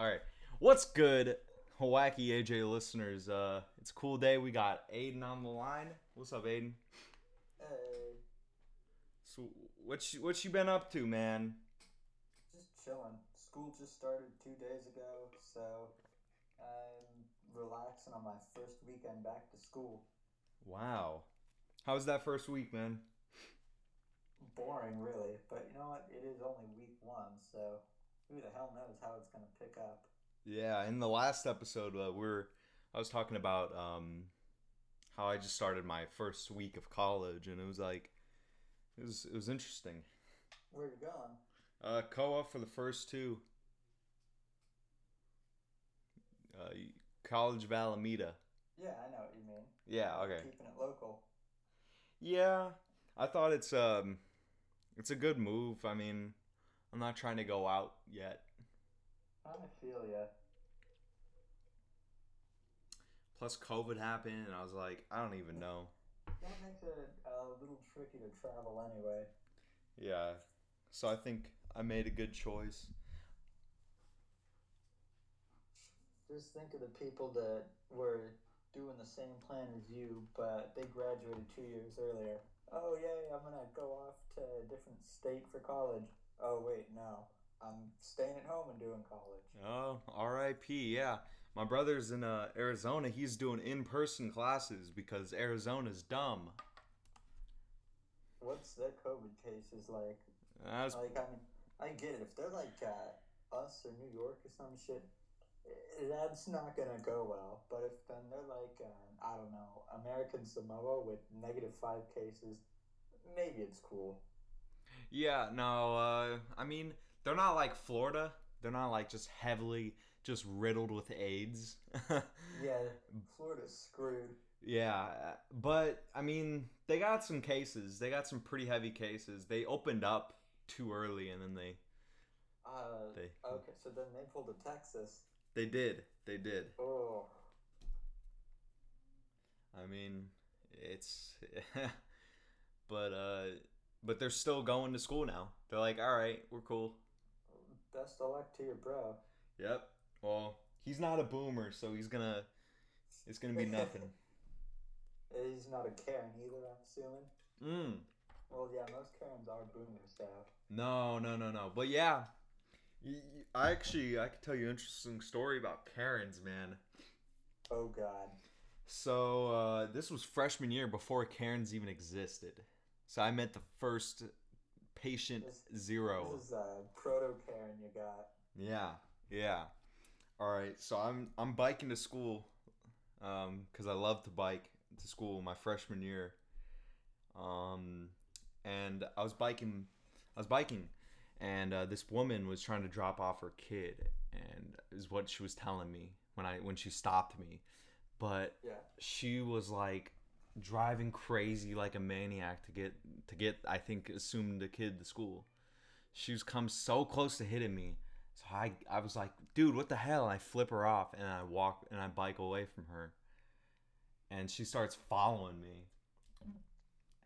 All right. What's good, Wacky AJ listeners? Uh, it's a cool day. We got Aiden on the line. What's up, Aiden? Hey, So, what you, what you been up to, man? just chilling. School just started two days ago, so I'm relaxing on my first weekend back to school. Wow. How was that first week, man? Boring, really, but you know what? It is only week one, so who the hell knows how it's gonna pick up. Yeah, in the last episode, uh, we're I was talking about um, how I just started my first week of college, and it was like it was it was interesting. Where you going? Uh, COA for the first two. Uh, College of Alameda. Yeah, I know what you mean. Yeah. Okay. Keeping it local. Yeah, I thought it's um, it's a good move. I mean, I'm not trying to go out yet. I feel ya. Plus, COVID happened, and I was like, I don't even know. That makes it a little tricky to travel anyway. Yeah. So I think I made a good choice. Just think of the people that were doing the same plan as you, but they graduated two years earlier. Oh, yay, I'm gonna go off to a different state for college. Oh, wait, no. I'm staying at home and doing college. Oh, R.I.P. Yeah, my brother's in uh, Arizona. He's doing in-person classes because Arizona's dumb. What's their COVID cases like? That's Like, I mean, I get it. If they're like uh, us or New York or some shit, eh, that's not gonna go well. But if then they're like, uh, I don't know, American Samoa with negative five cases, maybe it's cool. Yeah. No, uh, I mean they're not like Florida. They're not like just heavily just riddled with AIDS. Yeah, Florida's screwed. Yeah, but I mean, they got some cases. They got some pretty heavy cases. They opened up too early, and then they Uh, they okay, so then they pulled a Texas. they did they did. Oh, I mean, it's but uh, but they're still going to school now. They're like, all right, we're cool. best of luck to your bro. Yep. Well, he's not a boomer, so he's gonna. It's gonna be nothing. He's not a Karen either, I'm assuming. Mm. Well, yeah, most Karens are boomers, so. No, no, no, no. But yeah, I actually I could tell you an interesting story about Karens, man. Oh God. So uh, this was freshman year before Karens even existed. So I met the first patient This- zero. This is a proto Karen you got. Yeah, yeah. All right, so I'm I'm biking to school, um, cause I love to bike to school my freshman year. Um, and I was biking, I was biking, and uh, this woman was trying to drop off her kid, and is what she was telling me when I when she stopped me, but Yeah. she was like driving crazy like a maniac to get to get I think assumed the kid to school. She was come so close to hitting me. So I I was like, dude, what the hell? And I flip her off and I walk and I bike away from her. And she starts following me.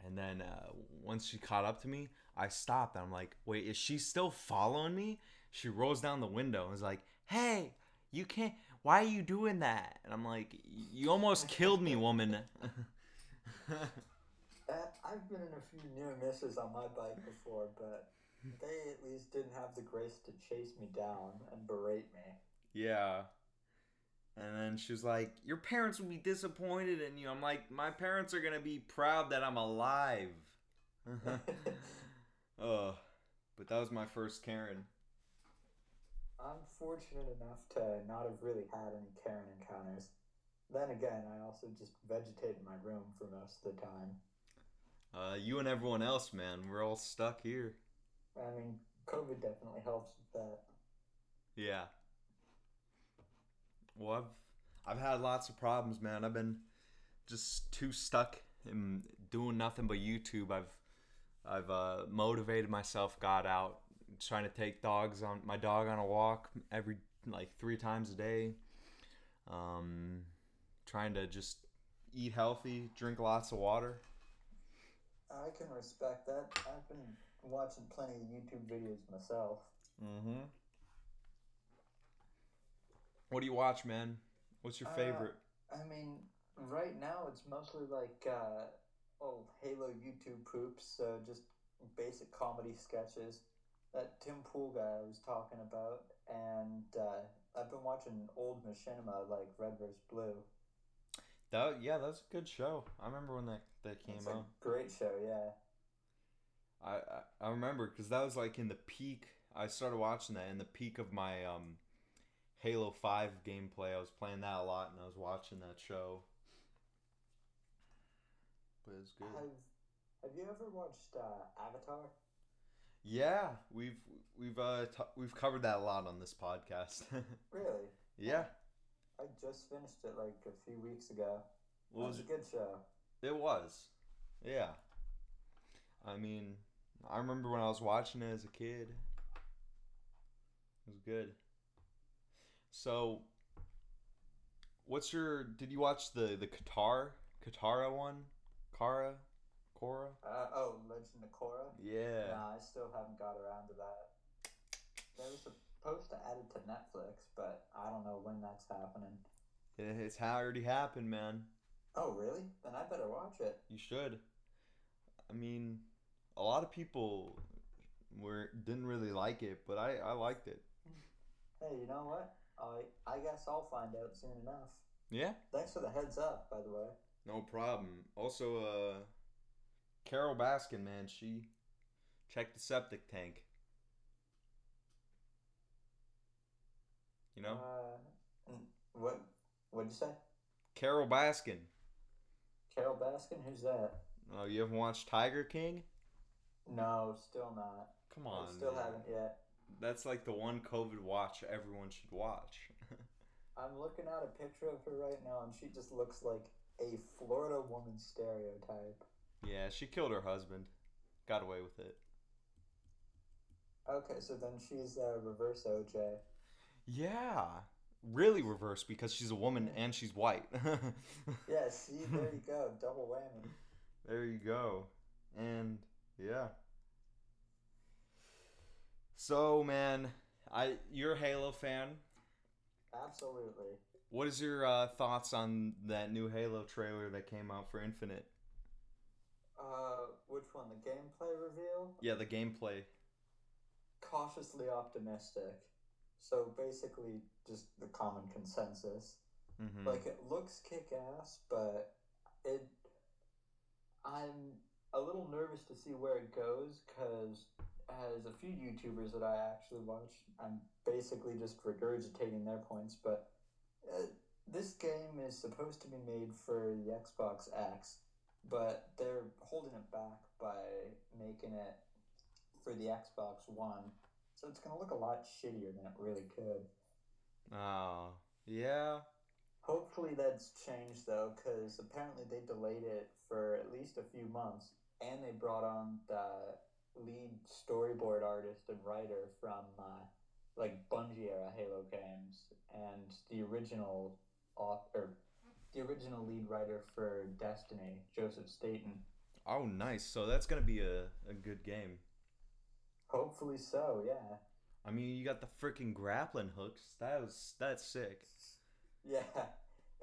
And then uh, once she caught up to me, I stopped. And I'm like, wait, is she still following me? She rolls down the window and is like, hey, you can't. Why are you doing that? And I'm like, you almost killed me, woman. Uh, I've been in a few near misses on my bike before, but they at least didn't have the grace to chase me down and berate me. Yeah. And then she was like, Your parents will be disappointed in you. I'm like, My parents are going to be proud that I'm alive. Ugh. But that was my first Karen. I'm fortunate enough to not have really had any Karen encounters. Then again, I also just vegetate in my room for most of the time. Uh, you and everyone else, man, we're all stuck here. I mean, COVID definitely helps with that. Yeah. Well, I've I've had lots of problems, man. I've been just too stuck in doing nothing but YouTube. I've I've uh, motivated myself, got out, trying to take dogs on my dog on a walk every like three times a day. Um, trying to just eat healthy, drink lots of water. I can respect that. I've been watching plenty of YouTube videos myself. Mm-hmm. What do you watch, man? What's your Uh, favorite? I mean, right now it's mostly like uh, oh Halo YouTube poops, so just basic comedy sketches. That Tim Pool guy I was talking about, and uh, I've been watching old machinima like Red vs Blue. That yeah, that's a good show. I remember when that that came It's out. a great show, yeah. I I, I remember because that was like in the peak. I started watching that in the peak of my um, Halo Five gameplay. I was playing that a lot, and I was watching that show. But it's good. Have Have you ever watched uh, Avatar? Yeah, we've we've uh t- we've covered that a lot on this podcast. Really? yeah, I just finished it like a few weeks ago. what It was was a good show. It was. Yeah. I mean, I remember when I was watching it as a kid. It was good. So, what's your? Did you watch the the Qatar Katara one? Kara, Korra? Uh, oh, Legend of Korra. Yeah. Nah, I still haven't got around to that. They were supposed to add it to Netflix, but I don't know when that's happening. It- It's already happened, man. Oh, really? Then I better watch it. You should. I mean, a lot of people were didn't really like it, but I I liked it. Hey, you know what? I I guess I'll find out soon enough. Yeah. Thanks for the heads up, by the way. No problem. Also, uh, Carole Baskin, man, she checked the septic tank. You know, Uh, mm, what what'd you say? Carole Baskin. Carole Baskin? Who's that? Oh, you haven't watched Tiger King? No, still not. Come on, I still man. haven't yet. That's like the one COVID watch everyone should watch. I'm looking at a picture of her right now, and she just looks like a Florida woman stereotype. yeah, she killed her husband. Got away with it. Okay, so then she's uh, reverse OJ. Yeah, really reverse because she's a woman and she's white. Yeah, see, there you go, double whammy. There you go. And yeah. So man, I you're a Halo fan. Absolutely. What is your uh, thoughts on that new Halo trailer that came out for Infinite? Uh, which one? The gameplay reveal? Yeah, the gameplay. Cautiously optimistic. So basically, just the common consensus. hmm Like it looks kick ass, but it. I'm a little nervous to see where it goes because as a few YouTubers that I actually watch, I'm basically just regurgitating their points. But uh, this game is supposed to be made for the Xbox X, but they're holding it back by making it for the Xbox One. So it's gonna look a lot shittier than it really could. Oh, yeah. Hopefully that's changed though, because apparently they delayed it for at least a few months, and they brought on the lead storyboard artist and writer from uh, like Bungie era Halo games, and the original author, the original lead writer for Destiny, Joseph Staten. Oh, nice. So that's gonna be a, a good game. Hopefully so, yeah, I mean, you got the freaking grappling hooks. That was that's sick. yeah.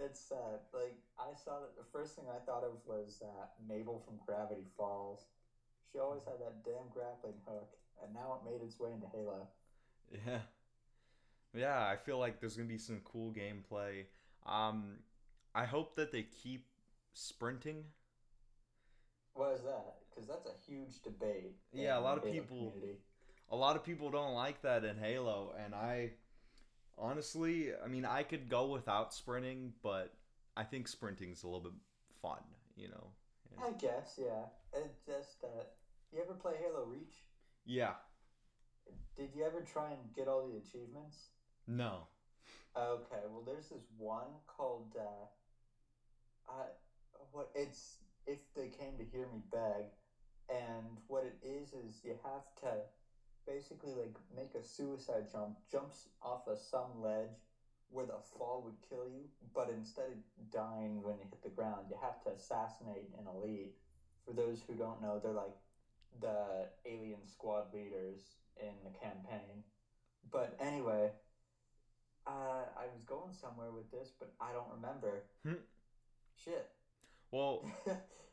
It's uh, like I saw that the first thing I thought of was uh, Mabel from Gravity Falls. She always had that damn grappling hook, and now it made its way into Halo. Yeah. Yeah, I feel like there's gonna be some cool gameplay. Um, I hope that they keep sprinting. What is that? Because that's a huge debate. Yeah, a lot of Halo people- community. A lot of people don't like that in Halo, and I honestly, I mean, I could go without sprinting, but I think sprinting's a little bit fun, you know. Yeah. I guess, yeah. It's just that you ever play Halo Reach? Yeah. Did you ever try and get all the achievements? No. Okay, well, there's this one called uh, I what it's to hear me beg, and what it is is you have to basically like make a suicide jump, jumps off of some ledge where the fall would kill you, but instead of dying when you hit the ground, you have to assassinate an elite. For those who don't know, they're like the alien squad leaders in the campaign. But anyway, uh, I was going somewhere with this, but I don't remember. Hmm. Shit. Well,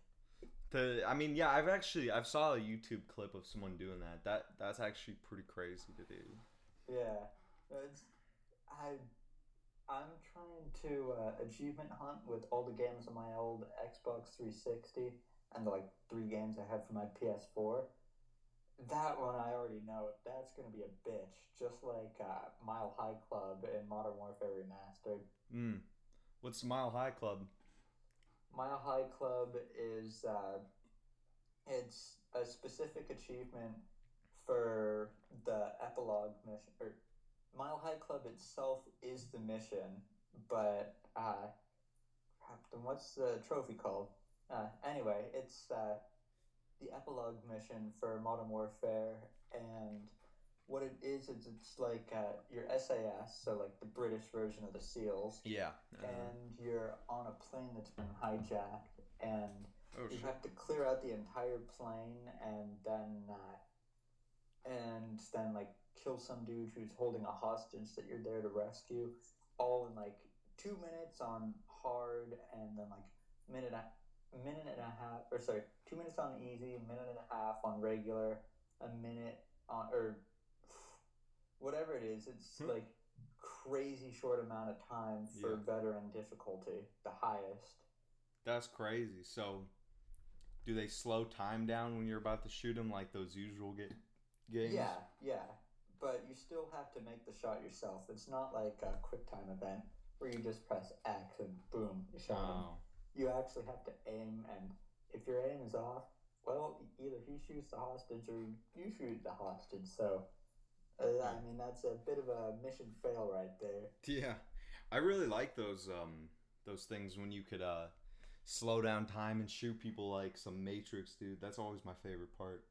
the I mean, yeah, I've actually I've saw a YouTube clip of someone doing that. That that's actually pretty crazy to do. yeah. It's I I'm trying to uh, achievement hunt with all the games on my old Xbox 360 and the like three games I had for my PS4. That one I already know that's gonna be a bitch, just like uh, Mile High Club and Modern Warfare Remastered. Mm. What's Mile High Club? Mile High Club is uh, it's a specific achievement for the epilogue mission. Or Mile High Club itself is the mission, but uh, then what's the trophy called? Uh, anyway, it's uh, the epilogue mission for Modern Warfare, and what it is is it's like uh, your SAS, so like the British version of the SEALs Yeah. and you're on a plane that's been hijacked, and oh you shit. have to clear out the entire plane, and then uh, and then like kill some dude who's holding a hostage that you're there to rescue, all in like two minutes on hard, and then like minute a minute and a half, or sorry, two minutes on easy, a minute and a half on regular, a minute on or whatever it is. It's Hmm. like crazy short amount of time for Yeah. veteran difficulty, the highest. That's crazy. So, do they slow time down when you're about to shoot them like those usual ga- games? Yeah, yeah. But you still have to make the shot yourself. It's not like a quick time event where you just press X and boom, you shot him. Oh. You actually have to aim, and if your aim is off, well, either he shoots the hostage or you shoot the hostage. So, I mean, that's a bit of a mission fail right there. Yeah, I really like those um those things when you could uh slow down time and shoot people like some Matrix, dude. That's always my favorite part.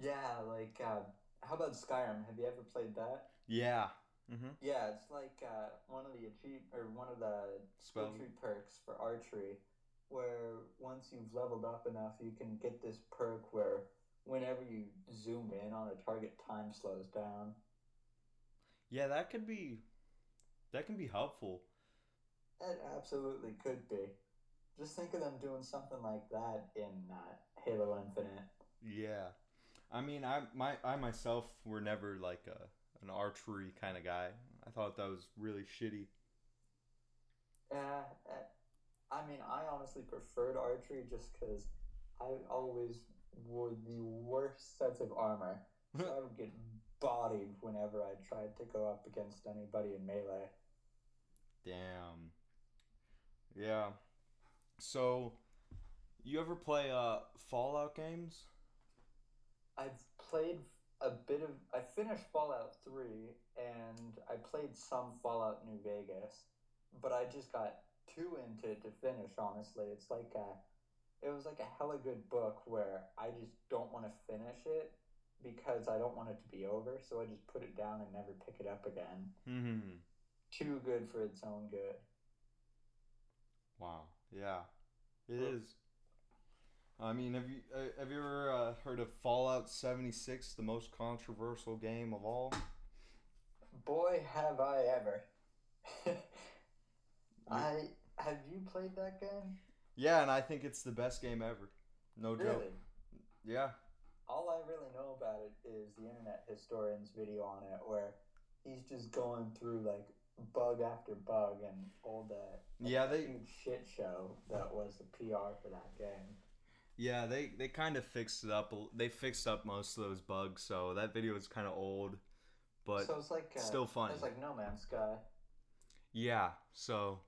Yeah, like, uh, how about Skyrim? Have you ever played that? Yeah. Mm-hmm. Yeah, it's like uh, one of the achieve or one of the skill Spell. tree perks for archery, where once you've leveled up enough, you can get this perk where whenever you zoom in on a target, time slows down. Yeah, that could be that can be helpful. It absolutely could be. Just think of them doing something like that in uh, Halo Infinite. Yeah. I mean, I my I myself were never like a an archery kind of guy. I thought that was really shitty. Uh, uh, I mean, I honestly preferred archery just because I always wore the worst sets of armor. So I would get bodied whenever I tried to go up against anybody in melee. Damn. Yeah. So, you ever play uh Fallout games? I've played a bit of. I finished Fallout 3 and I played some Fallout New Vegas, but I just got too into it to finish, honestly. It's like a. It was like a hella good book where I just don't want to finish it because I don't want it to be over, so I just put it down and never pick it up again. Mm-hmm. Too good for its own good. Wow. Yeah. It is. I mean, have you uh, have you ever uh, heard of Fallout 76, the most controversial game of all? Boy, have I ever. I have you played that game? Yeah, and I think it's the best game ever. No joke. Yeah. All I really know about it is the internet historian's video on it, where he's just going through like bug after bug and all that. Yeah, they huge shit show that was the PR for that game. Yeah, they they kind of fixed it up. They fixed up most of those bugs, so that video is kind of old, but so it's like uh, still fun. It's like No Man's Sky. yeah. So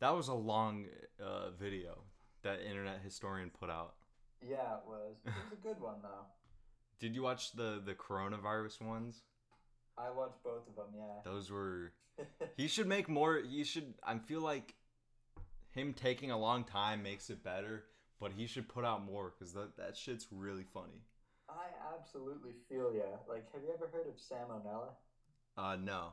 that was a long uh, video that internet historian put out. Yeah, it was. It was a good one though. Did you watch the the coronavirus ones? I watched both of them. Yeah. Those were. He should make more. He should. I feel like him taking a long time makes it better, but he should put out more because that that shit's really funny. I absolutely feel yeah. Like, have you ever heard of Sam O'Nella? Uh, no.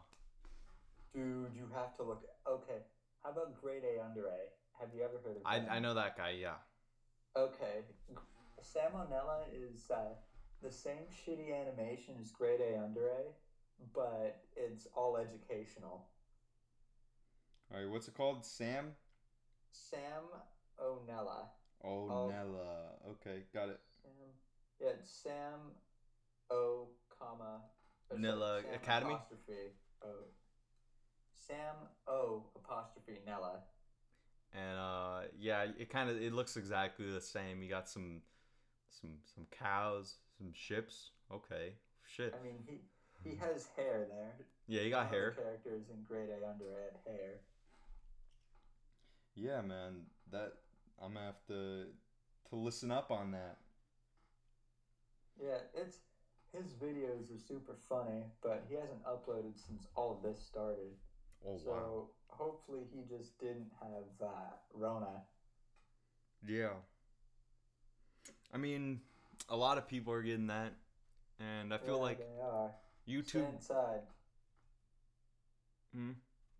Dude, you have to look. Okay, how about Grade A Under A? Have you ever heard of? I? I know that guy. Yeah. Okay, Sam O'Nella is uh, the same shitty animation as Grade A Under A, but it's all educational. All right, what's it called? Sam Sam O'Nella. Onella. Okay, got it. Sam. Yeah, it's Sam O comma. or sorry, Nella Sam Academy? Apostrophe O. Sam O apostrophe Nella. And uh, yeah, it kind of it looks exactly the same. You got some some some cows, some ships. Okay, shit. I mean, he he has hair there. Yeah, he got One of the hair. characters in grade A under had hair. Yeah, man. That I'm gonna have to to listen up on that. Yeah, it's his videos are super funny, but he hasn't uploaded since all of this started. Oh so hopefully he just didn't have uh, Rona. Yeah. I mean, a lot of people are getting that, and I feel Yeah, like they are. Stay inside. Hmm.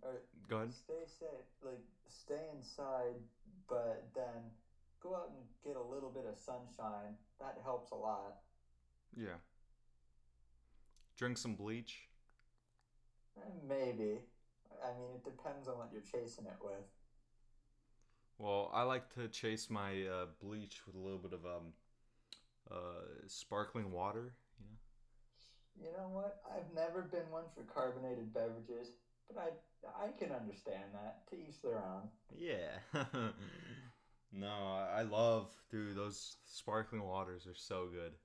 Or Go ahead. stay safe. Like stay inside, but then go out and get a little bit of sunshine. That helps a lot. Yeah. Drink some bleach. Eh, Maybe. I mean, it depends on what you're chasing it with. Well, I like to chase my uh, bleach with a little bit of um, uh, sparkling water. You know. You know what? I've never been one for carbonated beverages, but I I can understand that. To each their own. Yeah. no, I love, dude. Those sparkling waters are so good.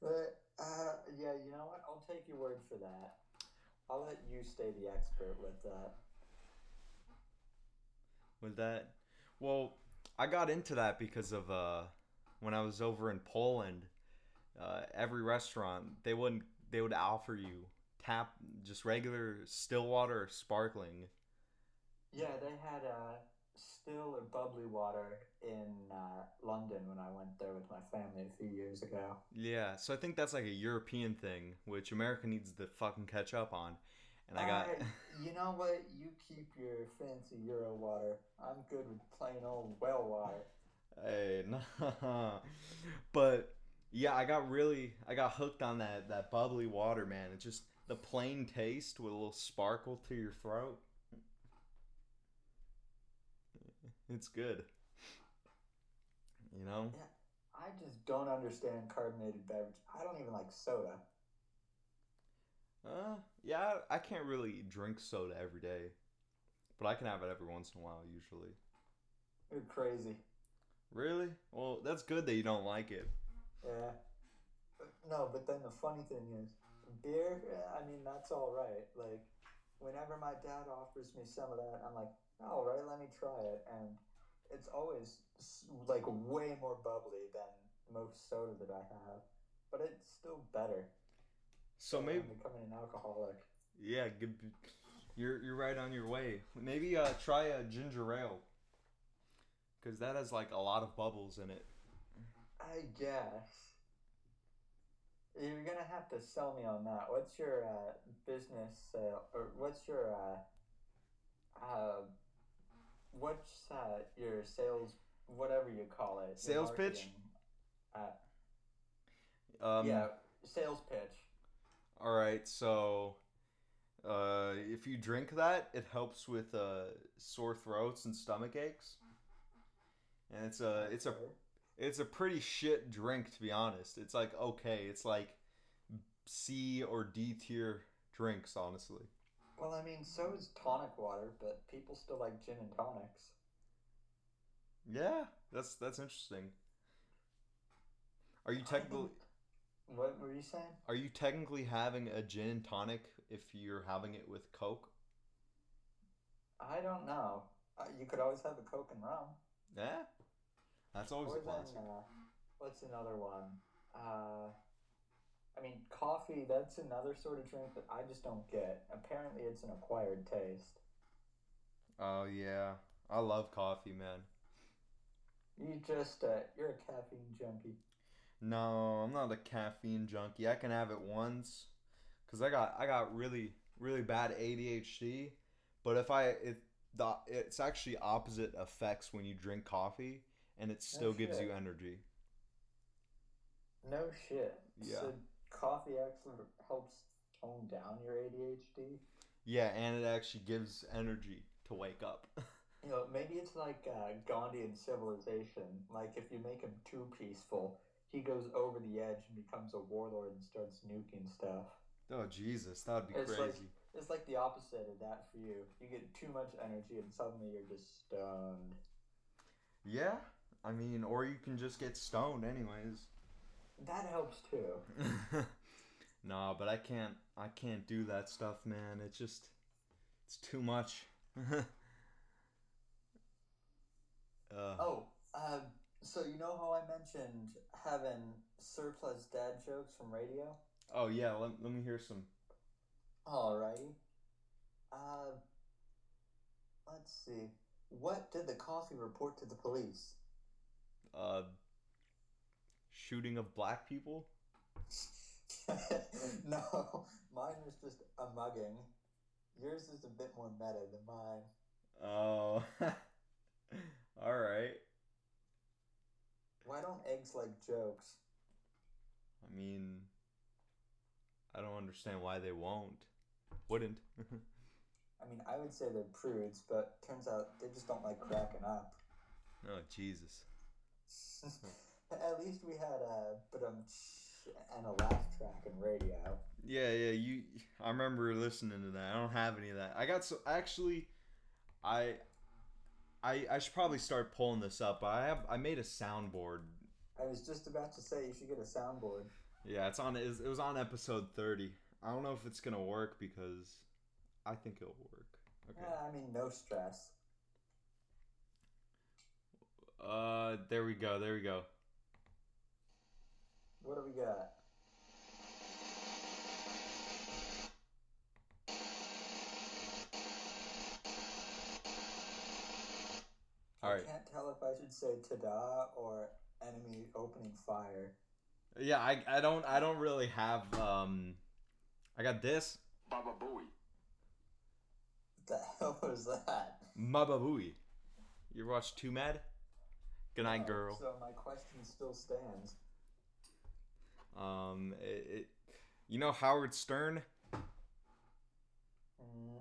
But uh, yeah, you know what? I'll take your word for that. I'll let you stay the expert with that. With that, well, I got into that because of uh, when I was over in Poland. Uh, every restaurant they wouldn't they would offer you tap just regular still water or sparkling. Yeah, they had uh, still or bubbly water in uh, London when I went there with my family a few years ago. Yeah, so I think that's like a European thing, which America needs to fucking catch up on. And I got Uh, you know what? You keep your fancy Euro water. I'm good with plain old well water. Hey, nah. But yeah, I got really I got hooked on that that bubbly water, man. It's just the plain taste with a little sparkle to your throat. It's good. You know? Yeah, I just don't understand carbonated beverage. I don't even like soda. Uh, yeah, I can't really drink soda every day. But I can have it every once in a while usually. You're crazy. Really? Well, that's good that you don't like it. Yeah. No, but then the funny thing is, beer, I mean, that's all right. Like, whenever my dad offers me some of that, I'm like, all right, let me try it. And it's always, like, way more bubbly than most soda that I have. But it's still better. So maybe becoming an alcoholic. Yeah. You're you're right on your way. Maybe uh try a ginger ale. Cause that has like a lot of bubbles in it. I guess. You're gonna have to sell me on that. What's your uh, business sale, or what's your uh, uh, what's uh, your sales, whatever you call it, Sales pitch? Uh, Um, yeah, sales pitch. All right. So, uh, if you drink that, it helps with uh sore throats and stomach aches. And it's a it's a it's a pretty shit drink to be honest. It's like okay. It's like C or D tier drinks, honestly. Well, I mean, so is tonic water, but people still like gin and tonics. Yeah, that's that's interesting. Are you technically What were you saying? are you technically having a gin and tonic if you're having it with Coke? I don't know. Uh, you could always have a Coke and rum. Yeah, that's always Or a classic. then, uh, what's another one? Uh, I mean, coffee, that's another sort of drink that I just don't get. Apparently, it's an acquired taste. Oh yeah, I love coffee, man. You just, uh, you're a caffeine junkie. No, I'm not a caffeine junkie. I can have it once, cause I got I got really really bad ADHD. But if I it the it's actually opposite effects when you drink coffee, and it still gives shit. you energy. No shit. Yeah. So, coffee actually helps tone down your ADHD? Yeah, and it actually gives energy to wake up. You know, maybe it's like uh, Gandhi in Civilization. Like, if you make him too peaceful, he goes over the edge and becomes a warlord and starts nuking stuff. oh Jesus, that would be It's like- crazy. It's like the opposite of that for you. You get too much energy and suddenly you're just stoned. Yeah, I mean, or you can just get stoned, anyways. That helps too. nah, but I can't. I can't do that stuff, man. It's just, it's too much. uh, Oh, uh, so you know how I mentioned having surplus dad jokes from radio? oh yeah. Let, let me hear some. Alrighty. Uh, let's see. What did the coffee report to the police? Uh, shooting of black people. no, mine was just a mugging. Yours is a bit more meta than mine. Oh, all right. Why don't eggs like jokes? I mean, I don't understand why they won't. Wouldn't. I mean, I would say they're prudes, but turns out they just don't like cracking up. oh Jesus. At least we had a but um and a laugh track in radio. Yeah, yeah. You. I remember listening to that. I don't have any of that. I got so actually, I. I, I should probably start pulling this up. But I have I made a soundboard. I was just about to say you should get a soundboard. Yeah, it's on. It was, it was on episode thirty. I don't know if it's gonna work because I think it'll work. Okay. Yeah, I mean, no stress. Uh, there we go. There we go. What do we got? All right. I can't tell if I should say "tada" or "enemy opening fire." Yeah, I, I don't I don't really have um. I got this Baba Booey. What the hell was that? Mababooey. You ever watch Too Mad? Good night, Oh, girl. So my question still stands. Um, it, it, you know Howard Stern. Mm,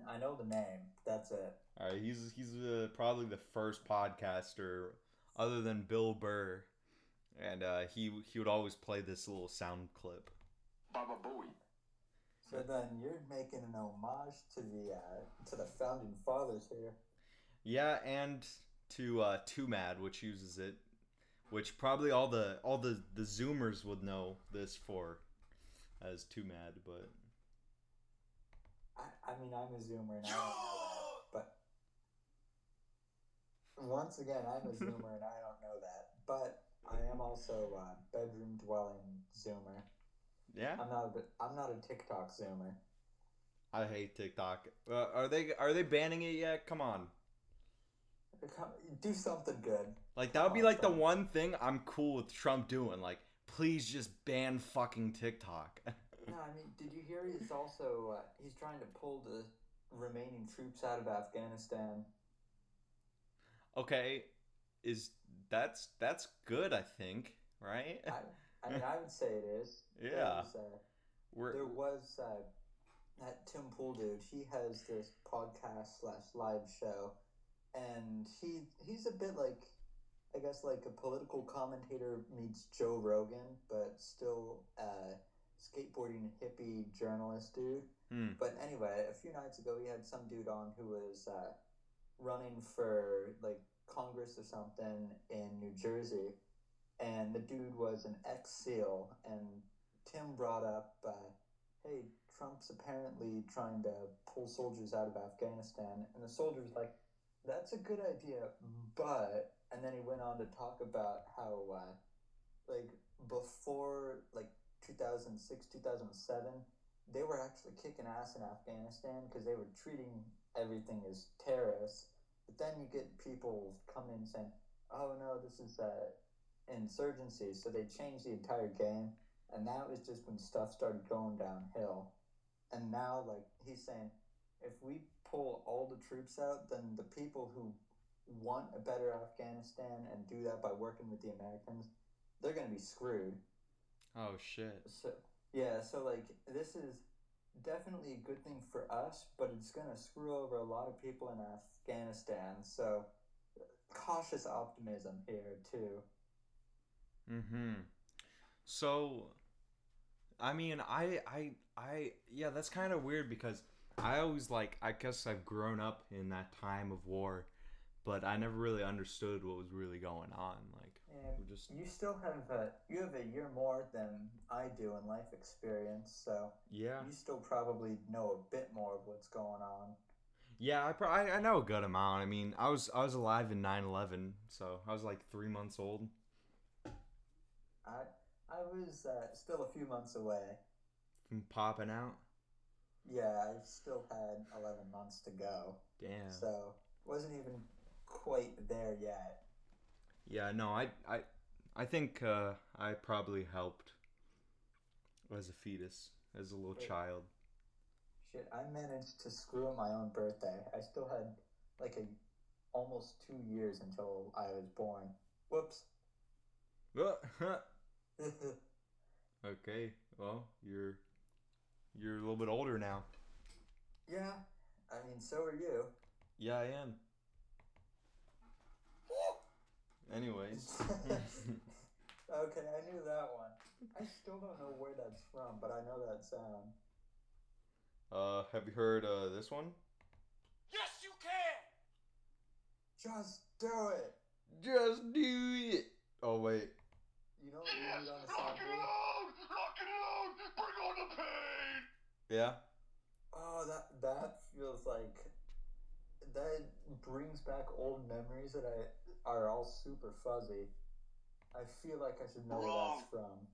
I know the name. That's it. All right, he's he's uh, probably the first podcaster other than Bill Burr, and uh, he he would always play this little sound clip. Baba Booey. So then you're making an homage to the uh, to the founding fathers here. Yeah, and to uh, Too Mad, which uses it, which probably all the all the the Zoomers would know this for, as Too Mad, but I, I mean, I'm a Zoomer and I don't know that, but once again, I'm a Zoomer and I don't know that. But I am also a bedroom dwelling Zoomer. yeah, I'm not a I'm not a TikTok Zoomer. I hate TikTok. Uh, are they are they banning it yet? Come on. Do something good. Like that would be like the one thing I'm cool with Trump doing. Like, please just ban fucking TikTok. No, I mean, did you hear he's also uh, he's trying to pull the remaining troops out of Afghanistan. okay, is that's that's good? I think right. I, I mean, I would say it is. Yeah. was, uh, We're there was uh, that Tim Pool dude. He has this podcast slash live show, and he he's a bit like, I guess, like a political commentator meets Joe Rogan, but still a skateboarding hippie journalist dude. Hmm. But anyway, a few nights ago, he had some dude on who was uh, running for like Congress or something in New Jersey, and the dude was an ex SEAL. And Tim brought up, uh, "Hey, Trump's apparently trying to pull soldiers out of Afghanistan," and the soldier was like, "That's a good idea, but," and then he went on to talk about how, uh, like, before like 2006, 2007 they were actually kicking ass in Afghanistan because they were treating everything as terrorists. But then you get people coming in saying, "Oh no, this is uh, insurgency," so they changed the entire game, and that was just when stuff started going downhill. And now, like he's saying, if we pull all the troops out, then the people who want a better Afghanistan and do that by working with the Americans, they're going to be screwed. Oh shit. So yeah, so like this is definitely a good thing for us, but it's gonna screw over a lot of people in Afghanistan. So, cautious optimism here too. Mm-hmm. So, I mean, I, I, I, yeah, that's kind of weird because I always like, I guess I've grown up in that time of war, but I never really understood what was really going on. Like, And just, you still have a you have a year more than I do in life experience, so yeah, you still probably know a bit more of what's going on. yeah, I, pro- I, I know a good amount. I mean, I was, I was alive in 9/11, so I was like three months old. I I was uh, still a few months away. From popping out. Yeah, I still had eleven months to go, Damn. so wasn't even quite there yet. Yeah, no, I, I, I think uh, I probably helped as a fetus, as a little Wait. child. Shit, I managed to screw up my own birthday. I still had like a almost two years until I was born. Whoops. okay, well, you're you're a little bit older now. yeah, I mean, so are you. Yeah, I am. Anyways, okay, I knew that one. I still don't know where that's from, but I know that sound. uh, have you heard uh this one? Yes, you can! Just do it. Just do it. Oh wait, You know what we need on the Lock it soundboard? out! Lock it out! Bring on the pain! Yeah. Oh, that that feels like that brings back old memories that I are all super fuzzy. I feel like I should know where that's from.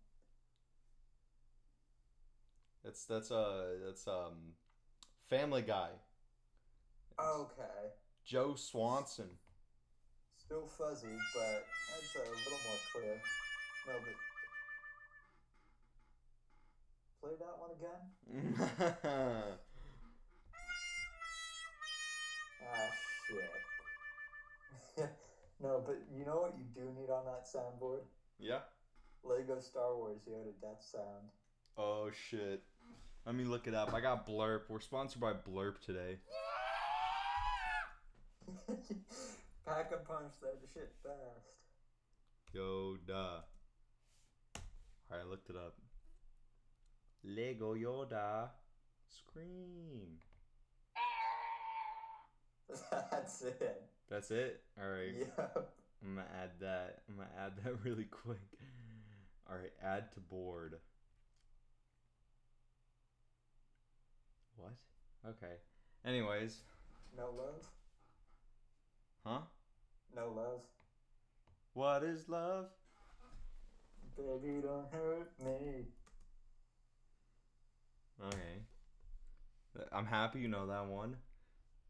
That's that's uh that's um, Family Guy. Okay, Joe Swanson. still fuzzy, but that's a little more clear. No, but play that one again. Ah, shit. no, but you know what you do need on that soundboard? yeah. Lego Star Wars Yoda Death Sound. Oh shit. Let me look it up. I got Blurp. We're sponsored by Blurp today. Pack a punch that shit fast. Yoda. Alright, I looked it up. Lego Yoda. Scream. That's it. That's it? Alright. Yep. I'm gonna add that. I'm gonna add that really quick. Alright, add to board. What? Okay. Anyways. No love? Huh? No love? What is love? Baby, don't hurt me. Okay. I'm happy you know that one.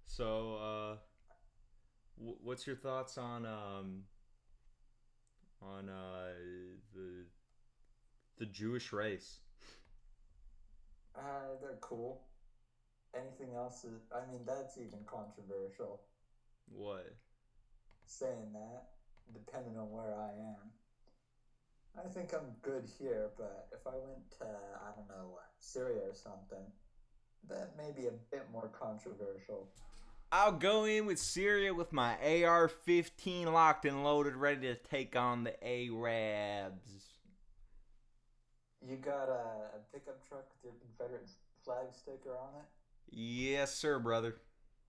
So, uh, wh- what's your thoughts on um on uh the the Jewish race? Uh, they're cool. Anything else is, I mean, that's even controversial. What? Saying that, depending on where I am. I think I'm good here, but if I went to, I don't know, uh, Syria or something, that may be a bit more controversial. I'll go in with Syria with my AR-15 locked and loaded, ready to take on the Arabs. You got a, a pickup truck with your Confederate flag sticker on it? Yes, sir, brother.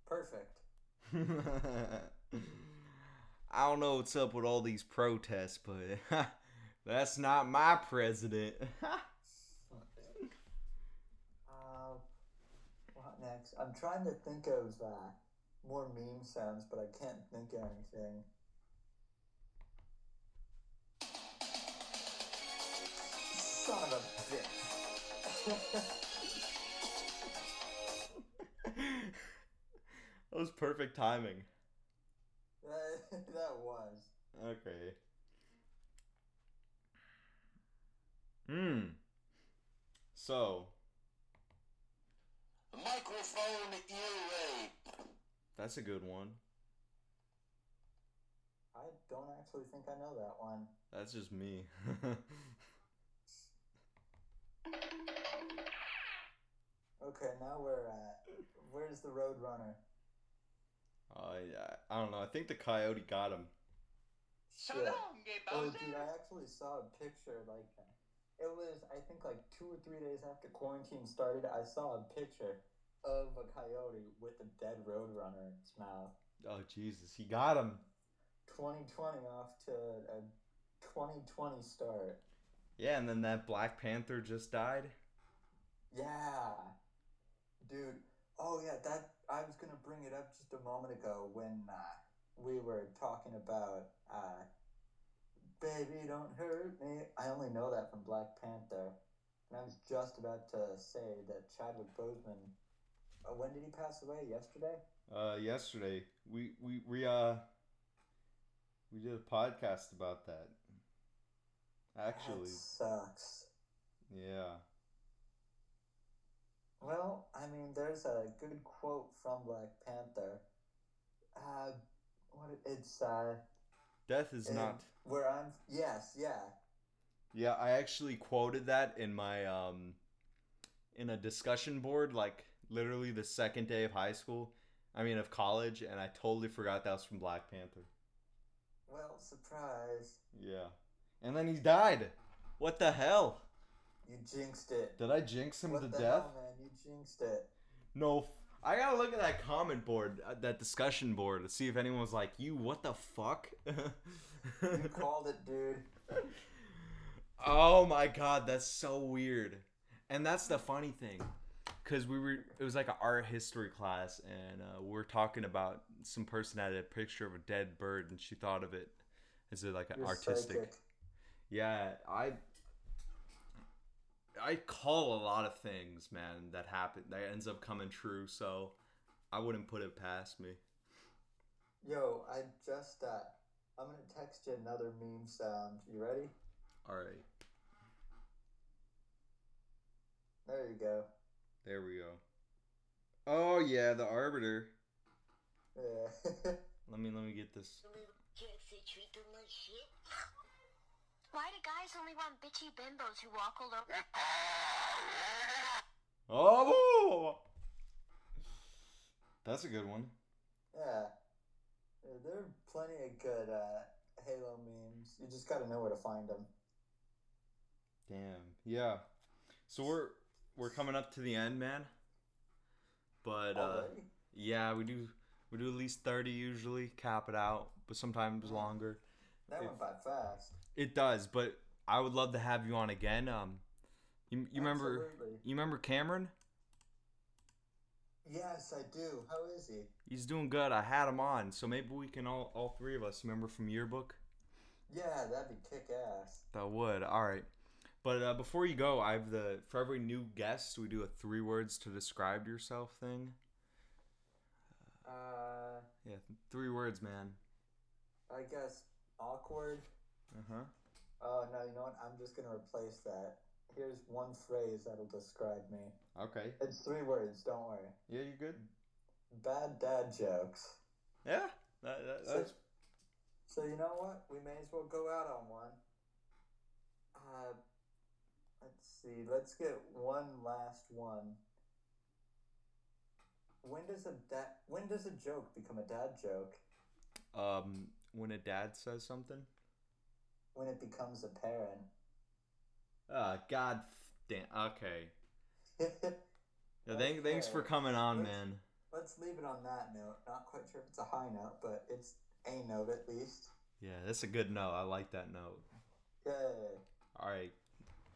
Perfect. I don't know what's up with all these protests, but that's not my president. Uh, what next? I'm trying to think of uh, more meme sounds, but I can't think of anything. Son of a bitch. that was perfect timing. that, that was. Okay. Hmm. So, Microphone ear rape. that's a good one. I don't actually think I know that one. That's just me. Okay, now we're at. Where's the road runner? Uh, yeah, I don't know. I think the coyote got him. So Shit. long, gay Oh, dude, I actually saw a picture. Like, it was I think like two or three days after quarantine started. I saw a picture of a coyote with a dead roadrunner in its mouth. Oh Jesus, he got him. 2020 off to a 2020 start. Yeah, and then that Black Panther just died. Yeah, dude. Oh yeah, that I was gonna bring it up just a moment ago when uh, we were talking about uh, "Baby Don't Hurt Me." I only know that from Black Panther, and I was just about to say that Chadwick Boseman. Uh, when did he pass away? Yesterday. Uh, yesterday we we we uh we did a podcast about that. Actually, that sucks. yeah. Well, I mean, there's a good quote from Black Panther. Uh, what it- it's uh. Death is in- not. where I'm. Yes, yeah. Yeah, I actually quoted that in my um in a discussion board like literally the second day of high school. I mean of college and I totally forgot that was from Black Panther. Well, surprise. Yeah. And then he died. What the hell? You jinxed it. Did I jinx him what to the death? hell, man? You jinxed it. No. I gotta look at that comment board, uh, that discussion board, to see if anyone was like, "You, what the fuck?" You called it, dude. oh my god, that's so weird. And that's the funny thing, because we were, it was like an art history class, and uh, we are talking about some person had a picture of a dead bird, and she thought of it as a, like an You're artistic. psychic. Yeah, I I call a lot of things, man, that happen that ends up coming true, so I wouldn't put it past me. Yo, I just uh, I'm gonna text you another meme sound. You ready? All right, There you go. there we go. Oh yeah, the arbiter. Yeah. Let me let me get this. Why do guys only want bitchy bimbos who walk all over? Oh, that's a good one. yeah. Yeah, There are plenty of good uh, Halo memes. You just gotta know where to find them. Damn. Yeah. So we're we're coming up to the end, man. But uh yeah, we do we do at least 30 usually, cap it out, but sometimes longer. That if- went by fast. It does, but I would love to have you on again. Um you, you remember you remember Cameron? Yes, I do. How is he? He's doing good. I had him on, so maybe we can all all three of us remember from yearbook. Yeah, that'd be kick ass. That would. All right. But uh, before you go, I have the for every new guest, we do a three words to describe yourself thing. Uh, Yeah, three words, man. I guess awkward. Uh huh. Oh no, you know what? I'm just gonna replace that. Here's one phrase that'll describe me. Okay. It's three words. Don't worry. Yeah, you good? Bad dad jokes. Yeah. That, that, So, that's so you know what? We may as well go out on one. Uh, let's see. Let's get one last one. When does a dad? When does a joke become a dad joke? um when a dad says something. When it becomes apparent. parent. Uh, God damn. Okay. Yeah, thank, thanks for coming on, Let's- man. Let's leave it on that note. Not quite sure if it's a high note, but it's a note at least. Yeah, that's a good note. I like that note. Yay. All right.